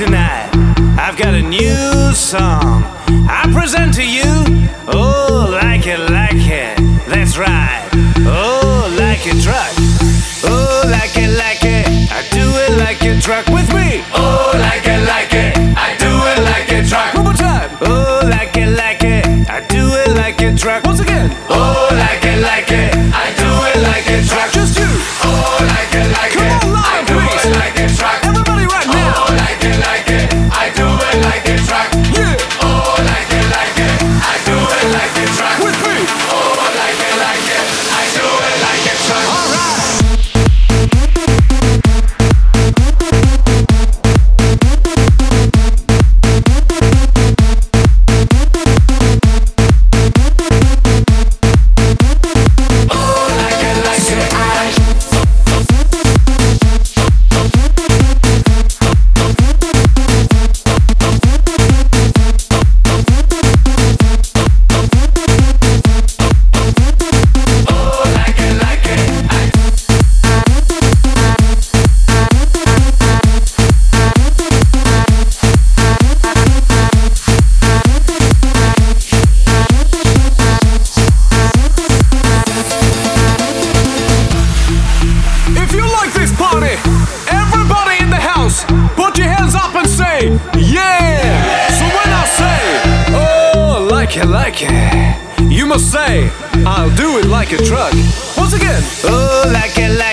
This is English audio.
tonight. I've got a new song. I present to you. Oh, like it, like it. That's right. Oh, like a truck. Oh, like it, like it. I do it like a truck with me. Oh, like it, like it. I do it like a truck. One more time. Oh, like it, like it. I do it like a truck. Once again. Oh, like it, like it. I like you must say, I'll do it like a truck. Once again, oh, like it, like.